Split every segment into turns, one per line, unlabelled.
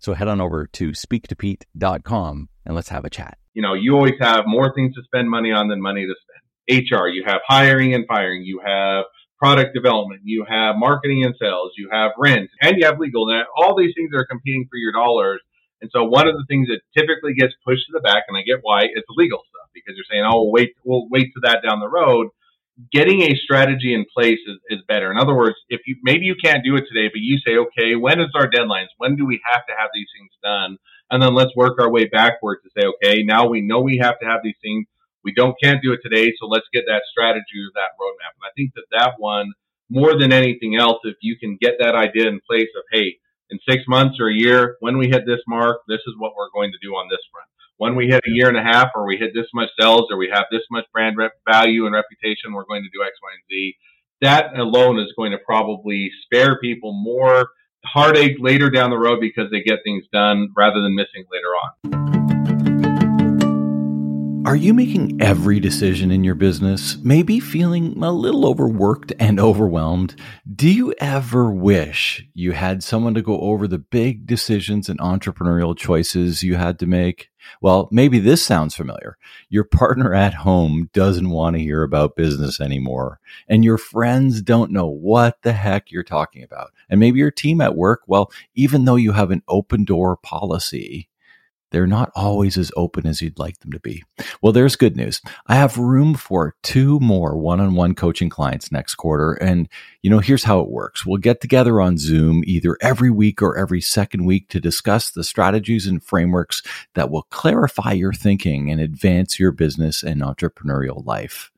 So head on over to speaktopete.com and let's have a chat.
You know, you always have more things to spend money on than money to spend. HR, you have hiring and firing, you have product development, you have marketing and sales, you have rent, and you have legal. And all these things are competing for your dollars. And so one of the things that typically gets pushed to the back, and I get why, it's legal stuff because you're saying, oh, we'll wait, we'll wait to that down the road getting a strategy in place is, is better. In other words, if you maybe you can't do it today, but you say, okay, when is our deadlines? When do we have to have these things done? And then let's work our way backward to say, okay, now we know we have to have these things. We don't can't do it today, so let's get that strategy or that roadmap. And I think that that one, more than anything else, if you can get that idea in place of, hey, in six months or a year, when we hit this mark, this is what we're going to do on this front when we hit a year and a half or we hit this much sales or we have this much brand rep value and reputation, we're going to do X, Y, and Z. That alone is going to probably spare people more heartache later down the road because they get things done rather than missing later on.
Are you making every decision in your business? Maybe feeling a little overworked and overwhelmed? Do you ever wish you had someone to go over the big decisions and entrepreneurial choices you had to make? Well, maybe this sounds familiar. Your partner at home doesn't want to hear about business anymore, and your friends don't know what the heck you're talking about. And maybe your team at work, well, even though you have an open door policy, they're not always as open as you'd like them to be. Well, there's good news. I have room for two more one on one coaching clients next quarter. And, you know, here's how it works. We'll get together on Zoom either every week or every second week to discuss the strategies and frameworks that will clarify your thinking and advance your business and entrepreneurial life.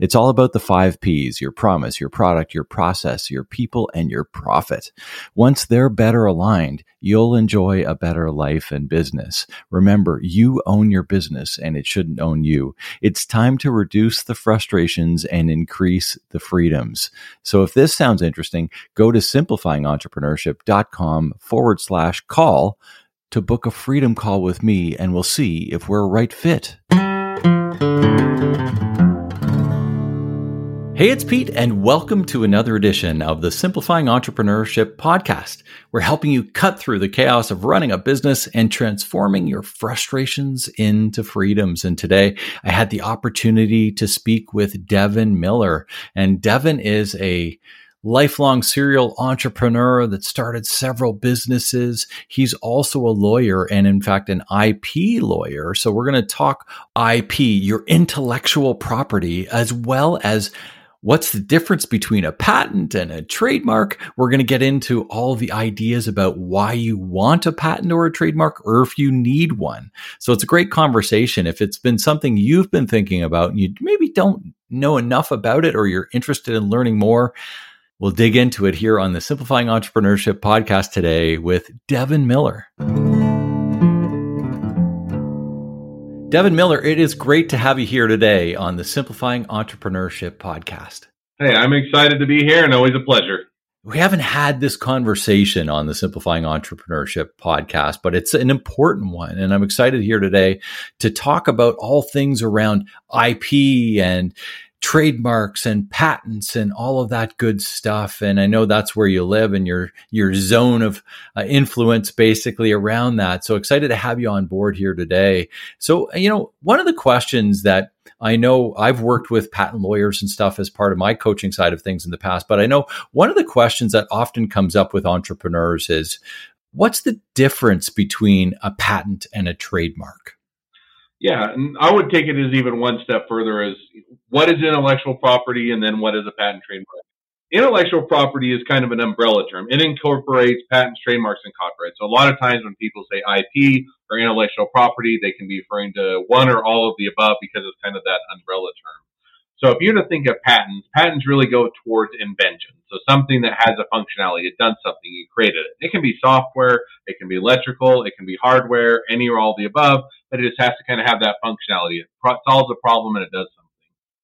It's all about the five P's your promise, your product, your process, your people, and your profit. Once they're better aligned, you'll enjoy a better life and business. Remember, you own your business and it shouldn't own you. It's time to reduce the frustrations and increase the freedoms. So if this sounds interesting, go to simplifyingentrepreneurship.com forward slash call to book a freedom call with me and we'll see if we're a right fit. Hey, it's Pete, and welcome to another edition of the Simplifying Entrepreneurship podcast. We're helping you cut through the chaos of running a business and transforming your frustrations into freedoms. And today I had the opportunity to speak with Devin Miller. And Devin is a lifelong serial entrepreneur that started several businesses. He's also a lawyer and, in fact, an IP lawyer. So, we're going to talk IP, your intellectual property, as well as What's the difference between a patent and a trademark? We're going to get into all the ideas about why you want a patent or a trademark or if you need one. So it's a great conversation. If it's been something you've been thinking about and you maybe don't know enough about it or you're interested in learning more, we'll dig into it here on the Simplifying Entrepreneurship podcast today with Devin Miller. Devin Miller, it is great to have you here today on the Simplifying Entrepreneurship podcast.
Hey, I'm excited to be here and always a pleasure.
We haven't had this conversation on the Simplifying Entrepreneurship podcast, but it's an important one. And I'm excited here today to talk about all things around IP and trademarks and patents and all of that good stuff. And I know that's where you live and your your zone of uh, influence basically around that. So excited to have you on board here today. So you know, one of the questions that I know I've worked with patent lawyers and stuff as part of my coaching side of things in the past, but I know one of the questions that often comes up with entrepreneurs is what's the difference between a patent and a trademark?
Yeah, and I would take it as even one step further as what is intellectual property and then what is a patent trademark. Intellectual property is kind of an umbrella term. It incorporates patents, trademarks, and copyrights. So a lot of times when people say IP or intellectual property, they can be referring to one or all of the above because it's kind of that umbrella term. So if you're to think of patents, patents really go towards invention. So something that has a functionality, it done something, you created it. It can be software, it can be electrical, it can be hardware, any or all the above, but it just has to kind of have that functionality. It solves a problem and it does something.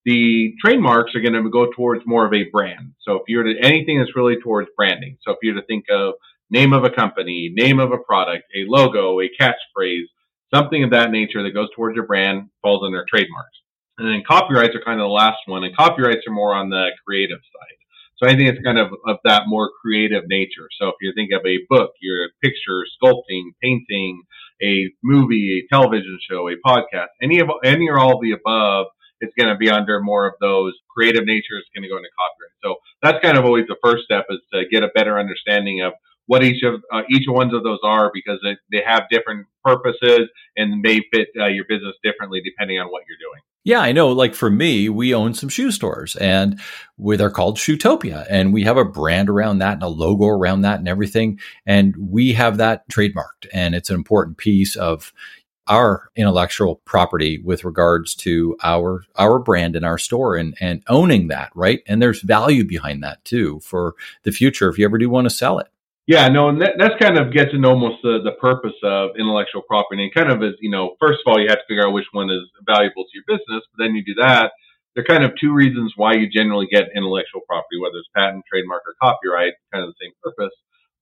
The trademarks are going to go towards more of a brand. So if you're to anything that's really towards branding. So if you're to think of name of a company, name of a product, a logo, a catchphrase, something of that nature that goes towards your brand falls under trademarks. And then copyrights are kind of the last one, and copyrights are more on the creative side. So think it's kind of of that more creative nature. So if you think of a book, your picture, sculpting, painting, a movie, a television show, a podcast, any of any or all of the above, it's going to be under more of those creative nature. It's going to go into copyright. So that's kind of always the first step is to get a better understanding of what each of uh, each ones of those are because they, they have different purposes and may fit uh, your business differently depending on what you're doing.
Yeah, I know. Like for me, we own some shoe stores and we, they're called Shoetopia and we have a brand around that and a logo around that and everything. And we have that trademarked and it's an important piece of our intellectual property with regards to our our brand and our store and and owning that right and there's value behind that too for the future if you ever do want to sell it
yeah, no, and that, that's kind of gets into almost the, the purpose of intellectual property. And kind of is, you know, first of all, you have to figure out which one is valuable to your business, but then you do that. There are kind of two reasons why you generally get intellectual property, whether it's patent, trademark, or copyright, kind of the same purpose.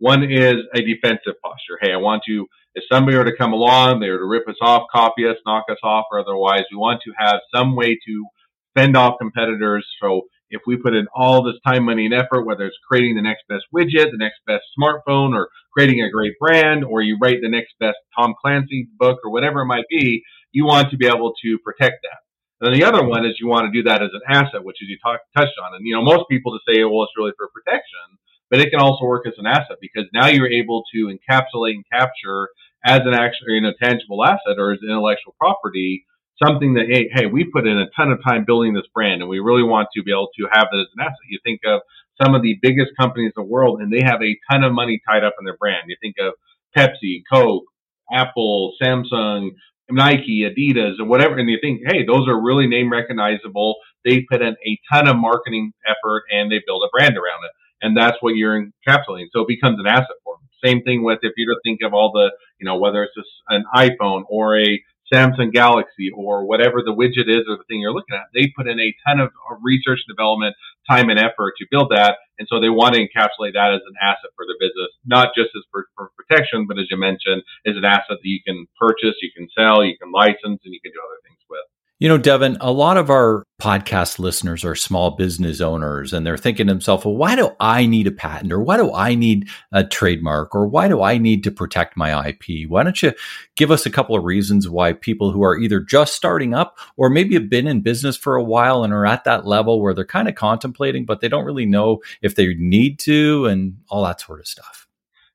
One is a defensive posture. Hey, I want to, if somebody were to come along, they were to rip us off, copy us, knock us off, or otherwise, we want to have some way to fend off competitors. So if we put in all this time, money, and effort, whether it's creating the next best widget, the next best smartphone, or creating a great brand, or you write the next best Tom Clancy book, or whatever it might be, you want to be able to protect that. And then the other one is you want to do that as an asset, which is you talk, touched on. And you know, most people just say, well, it's really for protection, but it can also work as an asset because now you're able to encapsulate and capture as an actual, you know, tangible asset or as intellectual property something that hey, hey, we put in a ton of time building this brand, and we really want to be able to have it as an asset. You think of some of the biggest companies in the world, and they have a ton of money tied up in their brand. You think of Pepsi, Coke, Apple, Samsung, Nike, Adidas, or whatever, and you think, hey, those are really name recognizable. They put in a ton of marketing effort and they build a brand around it. And that's what you're encapsulating. So it becomes an asset for them. Same thing with if you think of all the, you know, whether it's an iPhone or a Samsung Galaxy or whatever the widget is or the thing you're looking at, they put in a ton of research and development, time and effort to build that. And so they want to encapsulate that as an asset for their business, not just as for, for protection, but as you mentioned, as an asset that you can purchase, you can sell, you can license, and you can do other things with.
You know, Devin, a lot of our podcast listeners are small business owners and they're thinking to themselves, well, why do I need a patent or why do I need a trademark or why do I need to protect my IP? Why don't you give us a couple of reasons why people who are either just starting up or maybe have been in business for a while and are at that level where they're kind of contemplating, but they don't really know if they need to and all that sort of stuff?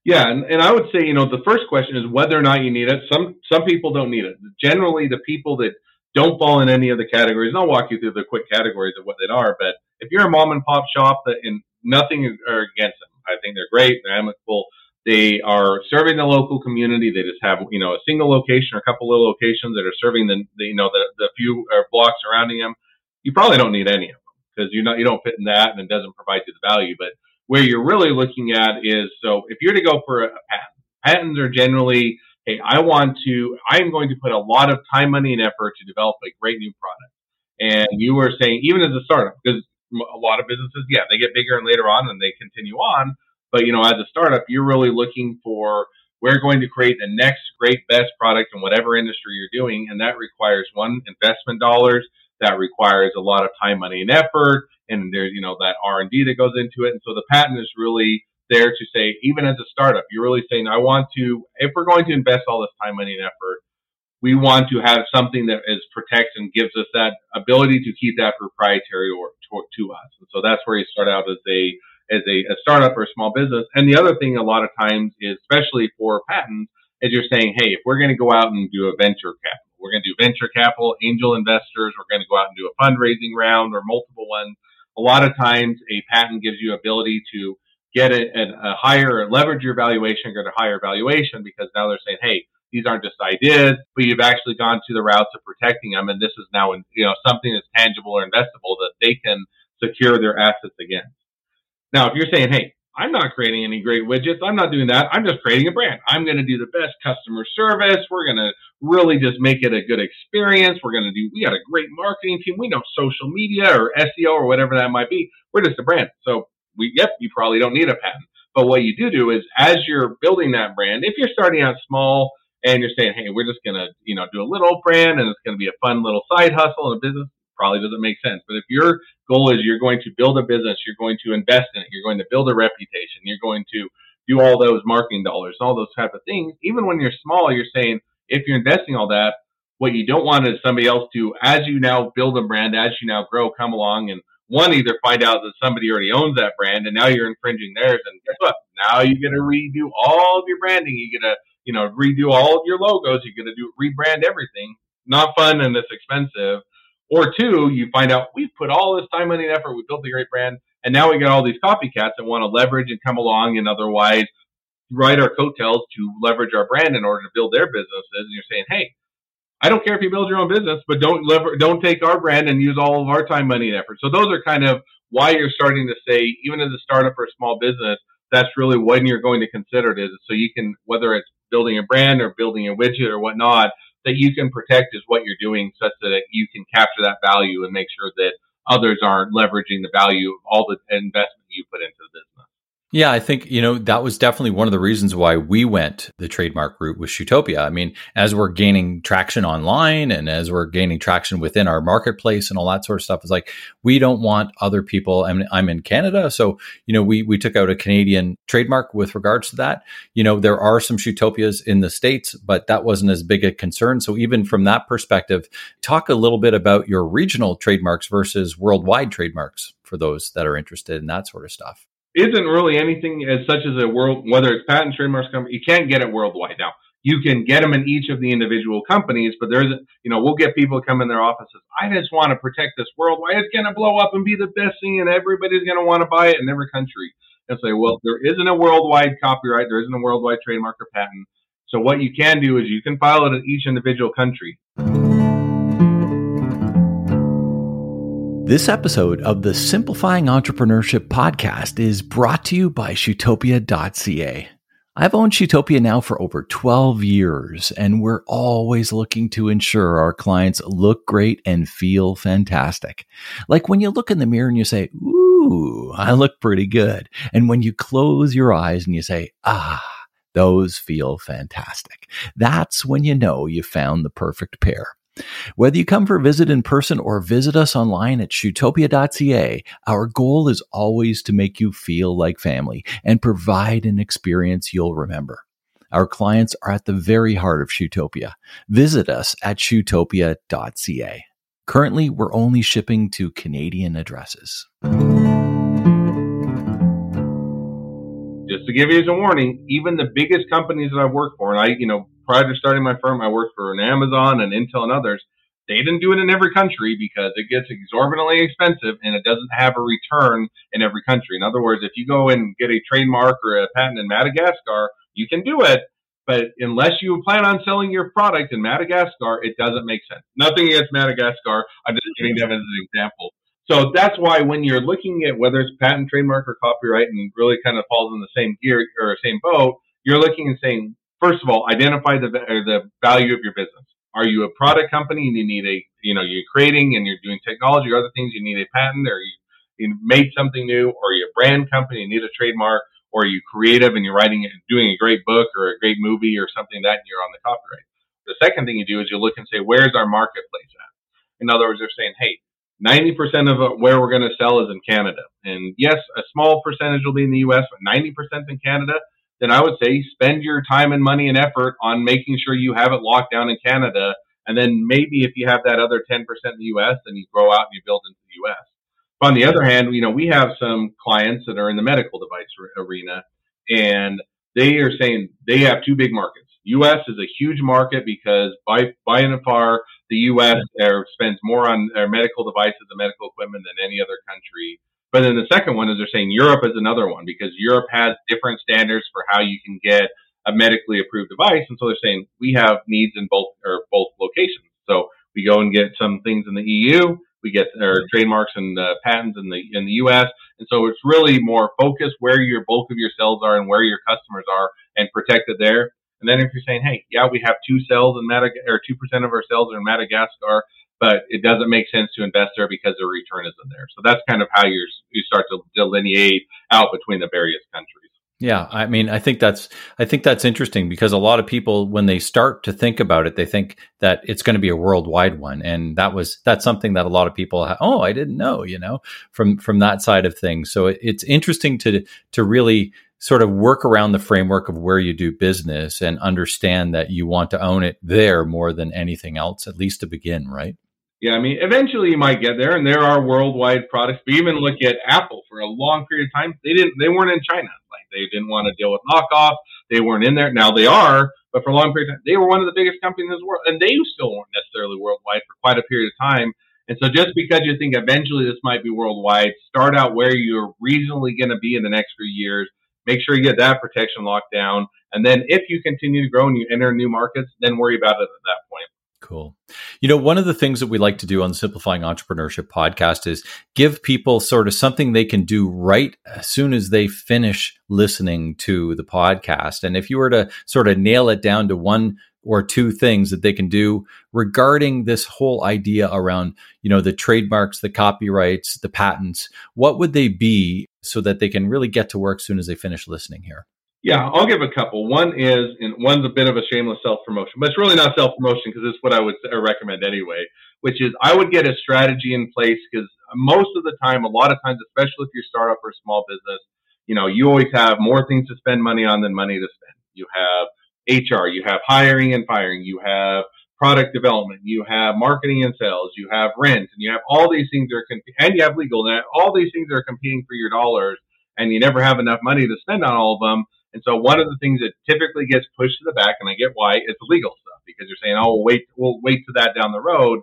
Yeah, and, and I would say, you know, the first question is whether or not you need it. Some some people don't need it. Generally, the people that don't fall in any of the categories. And I'll walk you through the quick categories of what they are. But if you're a mom and pop shop, that and nothing are against them. I think they're great. They're amicable. They are serving the local community. They just have you know a single location or a couple of locations that are serving the, the you know the, the few uh, blocks surrounding them. You probably don't need any of them because you know you don't fit in that and it doesn't provide you the value. But where you're really looking at is so if you're to go for a patent, patents are generally hey, I want to, I'm going to put a lot of time, money, and effort to develop a great new product. And you were saying, even as a startup, because a lot of businesses, yeah, they get bigger and later on and they continue on. But, you know, as a startup, you're really looking for, we're going to create the next great best product in whatever industry you're doing. And that requires one, investment dollars. That requires a lot of time, money, and effort. And there's, you know, that R&D that goes into it. And so the patent is really there to say, even as a startup, you're really saying, I want to, if we're going to invest all this time, money, and effort, we want to have something that is protects and gives us that ability to keep that proprietary or to, to us. And so that's where you start out as a as a, a startup or a small business. And the other thing, a lot of times, is especially for patents, is you're saying, hey, if we're going to go out and do a venture capital, we're going to do venture capital, angel investors, we're going to go out and do a fundraising round or multiple ones. A lot of times, a patent gives you ability to get a, a higher leverage your valuation, get a higher valuation because now they're saying, hey, These aren't just ideas, but you've actually gone to the routes of protecting them. And this is now, you know, something that's tangible or investable that they can secure their assets against. Now, if you're saying, hey, I'm not creating any great widgets. I'm not doing that. I'm just creating a brand. I'm going to do the best customer service. We're going to really just make it a good experience. We're going to do, we got a great marketing team. We know social media or SEO or whatever that might be. We're just a brand. So we, yep, you probably don't need a patent. But what you do do is as you're building that brand, if you're starting out small and you're saying, hey, we're just going to, you know, do a little brand and it's going to be a fun little side hustle in a business, probably doesn't make sense. But if your goal is you're going to build a business, you're going to invest in it, you're going to build a reputation, you're going to do all those marketing dollars, all those type of things. Even when you're small, you're saying if you're investing all that, what you don't want is somebody else to, as you now build a brand, as you now grow, come along and one either find out that somebody already owns that brand and now you're infringing theirs, and guess what? Now you got to redo all of your branding. You got to you know redo all of your logos. You got to do rebrand everything. Not fun and it's expensive. Or two, you find out we've put all this time, money, and effort. We built a great brand, and now we got all these copycats that want to leverage and come along and otherwise ride our coattails to leverage our brand in order to build their businesses. And you're saying, hey, I don't care if you build your own business, but don't lever- don't take our brand and use all of our time, money, and effort. So those are kind of why you're starting to say, even as a startup or a small business, that's really when you're going to consider it. Is so you can whether it's building a brand or building a widget or whatnot, that you can protect is what you're doing such that you can capture that value and make sure that others aren't leveraging the value of all the investment you put into the business.
Yeah, I think, you know, that was definitely one of the reasons why we went the trademark route with Shootopia. I mean, as we're gaining traction online and as we're gaining traction within our marketplace and all that sort of stuff, is like we don't want other people. I mean, I'm in Canada, so you know, we we took out a Canadian trademark with regards to that. You know, there are some Shootopias in the states, but that wasn't as big a concern. So even from that perspective, talk a little bit about your regional trademarks versus worldwide trademarks for those that are interested in that sort of stuff
isn't really anything as such as a world, whether it's patent trademarks company, you can't get it worldwide now. You can get them in each of the individual companies, but there's, you know, we'll get people come in their offices. I just want to protect this worldwide. It's going to blow up and be the best thing, and everybody's going to want to buy it in every country. And say, well, there isn't a worldwide copyright, there isn't a worldwide trademark or patent. So what you can do is you can file it in each individual country.
This episode of the Simplifying Entrepreneurship podcast is brought to you by Shootopia.ca. I've owned Shootopia now for over 12 years, and we're always looking to ensure our clients look great and feel fantastic. Like when you look in the mirror and you say, Ooh, I look pretty good. And when you close your eyes and you say, Ah, those feel fantastic. That's when you know you found the perfect pair. Whether you come for a visit in person or visit us online at shootopia.ca, our goal is always to make you feel like family and provide an experience you'll remember. Our clients are at the very heart of Shootopia. Visit us at shootopia.ca. Currently, we're only shipping to Canadian addresses.
Just to give you a warning, even the biggest companies that I've worked for, and I, you know, prior to starting my firm, I worked for an Amazon and Intel and others. They didn't do it in every country because it gets exorbitantly expensive and it doesn't have a return in every country. In other words, if you go and get a trademark or a patent in Madagascar, you can do it, but unless you plan on selling your product in Madagascar, it doesn't make sense. Nothing against Madagascar. I'm just giving them as an example. So that's why when you're looking at whether it's patent, trademark, or copyright, and really kind of falls in the same gear or same boat, you're looking and saying, first of all, identify the uh, the value of your business. Are you a product company and you need a, you know, you're creating and you're doing technology or other things, you need a patent or you, you made something new or you're a brand company, you need a trademark or you creative and you're writing and doing a great book or a great movie or something that you're on the copyright. The second thing you do is you look and say, where's our marketplace at? In other words, they're saying, hey, 90% of uh, where we're going to sell is in Canada. And yes, a small percentage will be in the US, but 90% in Canada then I would say spend your time and money and effort on making sure you have it locked down in Canada. And then maybe if you have that other 10% in the US, then you grow out and you build into the US. But on the other hand, you know, we have some clients that are in the medical device arena and they are saying they have two big markets. US is a huge market because by, by and far, the US uh, spends more on their medical devices and medical equipment than any other country. But then the second one is they're saying Europe is another one because Europe has different standards for how you can get a medically approved device. And so they're saying we have needs in both or both locations. So we go and get some things in the EU. We get our trademarks and uh, patents in the in the U.S. And so it's really more focused where your bulk of your cells are and where your customers are, and protected there. And then if you're saying, hey, yeah, we have two cells in Madagascar, or two percent of our cells are in Madagascar, but it doesn't make sense to invest there because the return isn't there. So that's kind of how you you start to delineate out between the various countries.
Yeah, I mean, I think that's I think that's interesting because a lot of people, when they start to think about it, they think that it's going to be a worldwide one, and that was that's something that a lot of people, have, oh, I didn't know, you know, from from that side of things. So it, it's interesting to to really sort of work around the framework of where you do business and understand that you want to own it there more than anything else, at least to begin, right?
Yeah, I mean, eventually you might get there, and there are worldwide products. But even look at Apple for a long period of time, they didn't, they weren't in China. Like they didn't want to deal with knockoff. They weren't in there. Now they are, but for a long period of time, they were one of the biggest companies in the world, and they still weren't necessarily worldwide for quite a period of time. And so, just because you think eventually this might be worldwide, start out where you're reasonably going to be in the next few years. Make sure you get that protection locked down, and then if you continue to grow and you enter new markets, then worry about it at that point.
Cool. You know, one of the things that we like to do on the Simplifying Entrepreneurship podcast is give people sort of something they can do right as soon as they finish listening to the podcast. And if you were to sort of nail it down to one or two things that they can do regarding this whole idea around, you know, the trademarks, the copyrights, the patents, what would they be so that they can really get to work as soon as they finish listening here?
Yeah, I'll give a couple. One is, and one's a bit of a shameless self promotion, but it's really not self promotion because it's what I would uh, recommend anyway. Which is, I would get a strategy in place because uh, most of the time, a lot of times, especially if you're a startup or a small business, you know, you always have more things to spend money on than money to spend. You have HR, you have hiring and firing, you have product development, you have marketing and sales, you have rent, and you have all these things that are comp- and you have legal, and all these things that are competing for your dollars, and you never have enough money to spend on all of them and so one of the things that typically gets pushed to the back, and I get why, is the legal stuff because you're saying, "Oh, we'll wait, we'll wait to that down the road."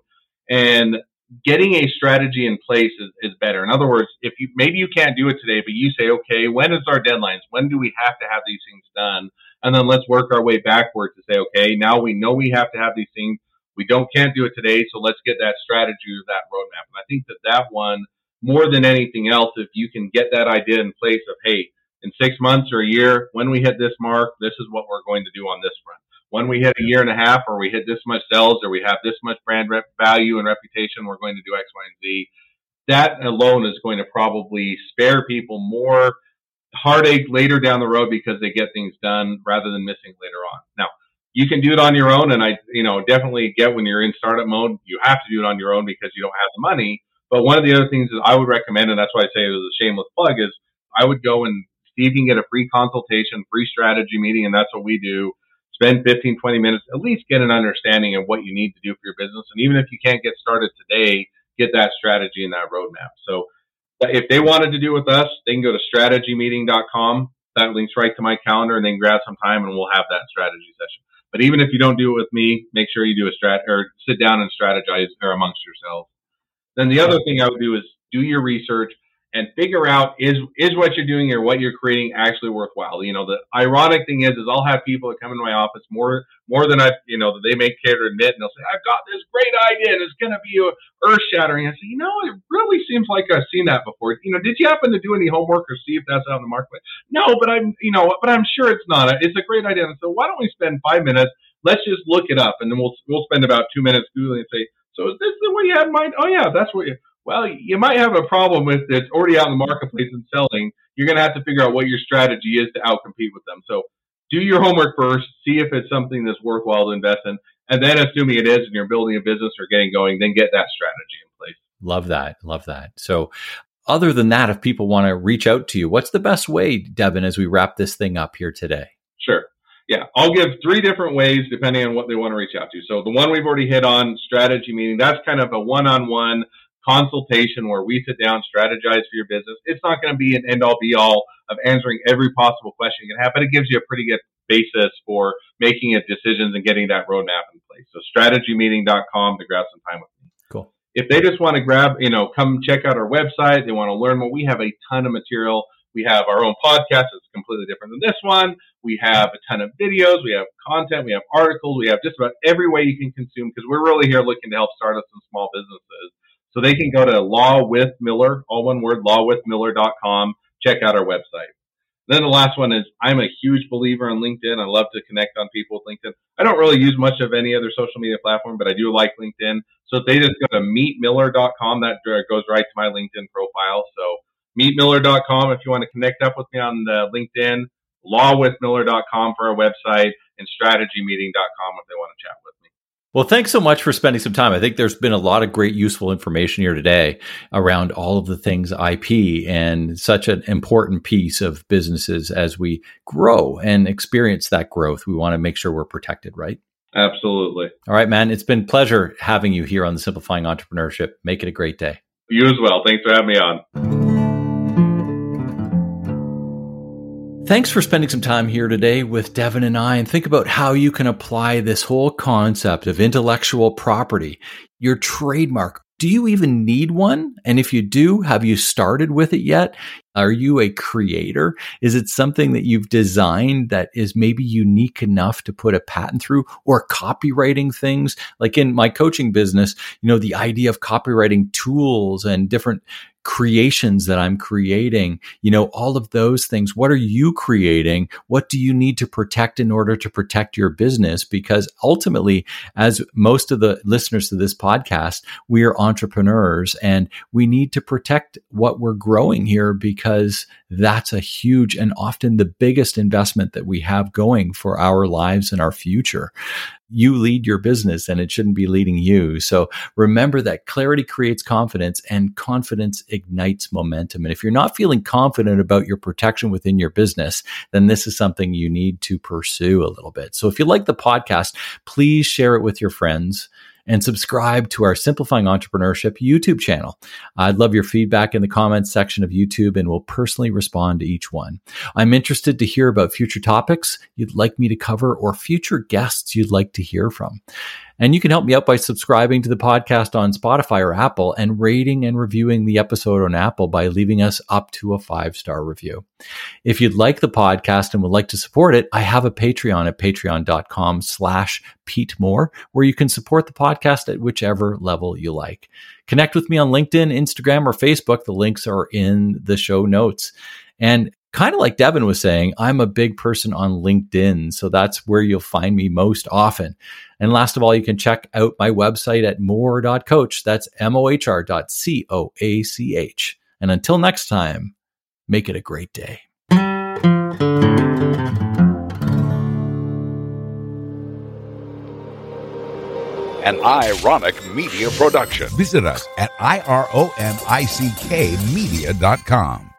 And getting a strategy in place is, is better. In other words, if you maybe you can't do it today, but you say, "Okay, when is our deadlines? When do we have to have these things done?" And then let's work our way backward to say, "Okay, now we know we have to have these things. We don't can't do it today, so let's get that strategy or that roadmap." And I think that that one, more than anything else, if you can get that idea in place of, "Hey," in six months or a year, when we hit this mark, this is what we're going to do on this front. When we hit a year and a half, or we hit this much sales, or we have this much brand rep value and reputation, we're going to do X, Y, and Z. That alone is going to probably spare people more heartache later down the road because they get things done rather than missing later on. Now, you can do it on your own, and I, you know, definitely get when you're in startup mode, you have to do it on your own because you don't have the money. But one of the other things that I would recommend, and that's why I say it was a shameless plug, is I would go and see if you can get a free consultation, free strategy meeting, and that's what we do. Spend 15, 20 minutes, at least get an understanding of what you need to do for your business. And even if you can't get started today, get that strategy and that roadmap. So if they wanted to do with us, they can go to strategymeeting.com. That links right to my calendar and then grab some time and we'll have that strategy session. But even if you don't do it with me, make sure you do a strat or sit down and strategize or amongst yourselves. Then the other thing I would do is do your research and figure out is is what you're doing or what you're creating actually worthwhile. You know, the ironic thing is, is I'll have people that come into my office more more than I, you know, they may care to admit, and they'll say, "I've got this great idea, and it's going to be earth shattering." I say, you know, it really seems like I've seen that before. You know, did you happen to do any homework or see if that's out in the marketplace? No, but I'm, you know, but I'm sure it's not. It's a great idea. And so why don't we spend five minutes? Let's just look it up, and then we'll we'll spend about two minutes googling and say, so is this the way you had in mind? Oh yeah, that's what you well, you might have a problem with it's already out in the marketplace and selling. You're going to have to figure out what your strategy is to outcompete with them. So do your homework first, see if it's something that's worthwhile to invest in, and then assuming it is and you're building a business or getting going, then get that strategy in place.
Love that. Love that. So other than that, if people want to reach out to you, what's the best way, Devin, as we wrap this thing up here today?
Sure. Yeah, I'll give three different ways depending on what they want to reach out to. So the one we've already hit on, strategy meeting, that's kind of a one-on-one consultation where we sit down, strategize for your business. It's not going to be an end all be all of answering every possible question you can have, but it gives you a pretty good basis for making it decisions and getting that roadmap in place. So strategymeeting.com to grab some time with me.
Cool.
If they just want to grab, you know, come check out our website, they want to learn more, we have a ton of material. We have our own podcast that's completely different than this one. We have a ton of videos. We have content. We have articles. We have just about every way you can consume because we're really here looking to help startups and small businesses. So they can go to Law with Miller, all one word, lawwithmiller.com. Check out our website. Then the last one is I'm a huge believer on LinkedIn. I love to connect on people with LinkedIn. I don't really use much of any other social media platform, but I do like LinkedIn. So if they just go to meetmiller.com, that goes right to my LinkedIn profile. So meetmiller.com if you want to connect up with me on the LinkedIn, lawwithmiller.com for our website, and strategymeeting.com if they want to chat with.
Well, thanks so much for spending some time. I think there's been a lot of great, useful information here today around all of the things IP and such an important piece of businesses as we grow and experience that growth. We want to make sure we're protected, right?
Absolutely.
All right, man. It's been pleasure having you here on the Simplifying Entrepreneurship. Make it a great day.
You as well. Thanks for having me on.
Thanks for spending some time here today with Devin and I and think about how you can apply this whole concept of intellectual property, your trademark. Do you even need one? And if you do, have you started with it yet? Are you a creator? Is it something that you've designed that is maybe unique enough to put a patent through or copywriting things? Like in my coaching business, you know, the idea of copywriting tools and different creations that I'm creating, you know, all of those things. What are you creating? What do you need to protect in order to protect your business? Because ultimately, as most of the listeners to this podcast, we are entrepreneurs and we need to protect what we're growing here because that's a huge and often the biggest investment that we have going for our lives and our future you lead your business and it shouldn't be leading you. So remember that clarity creates confidence and confidence ignites momentum. And if you're not feeling confident about your protection within your business, then this is something you need to pursue a little bit. So if you like the podcast, please share it with your friends and subscribe to our Simplifying Entrepreneurship YouTube channel. I'd love your feedback in the comments section of YouTube and will personally respond to each one. I'm interested to hear about future topics you'd like me to cover or future guests you'd like to hear from. And you can help me out by subscribing to the podcast on Spotify or Apple and rating and reviewing the episode on Apple by leaving us up to a five star review. If you'd like the podcast and would like to support it, I have a Patreon at patreon.com slash Pete Mohr, where you can support the podcast at whichever level you like. Connect with me on LinkedIn, Instagram, or Facebook. The links are in the show notes. And kind of like Devin was saying, I'm a big person on LinkedIn. So that's where you'll find me most often. And last of all, you can check out my website at mohr.coach. That's M O H R dot C O A C H. And until next time, make it a great day.
An ironic media production.
Visit us at ironick media.com.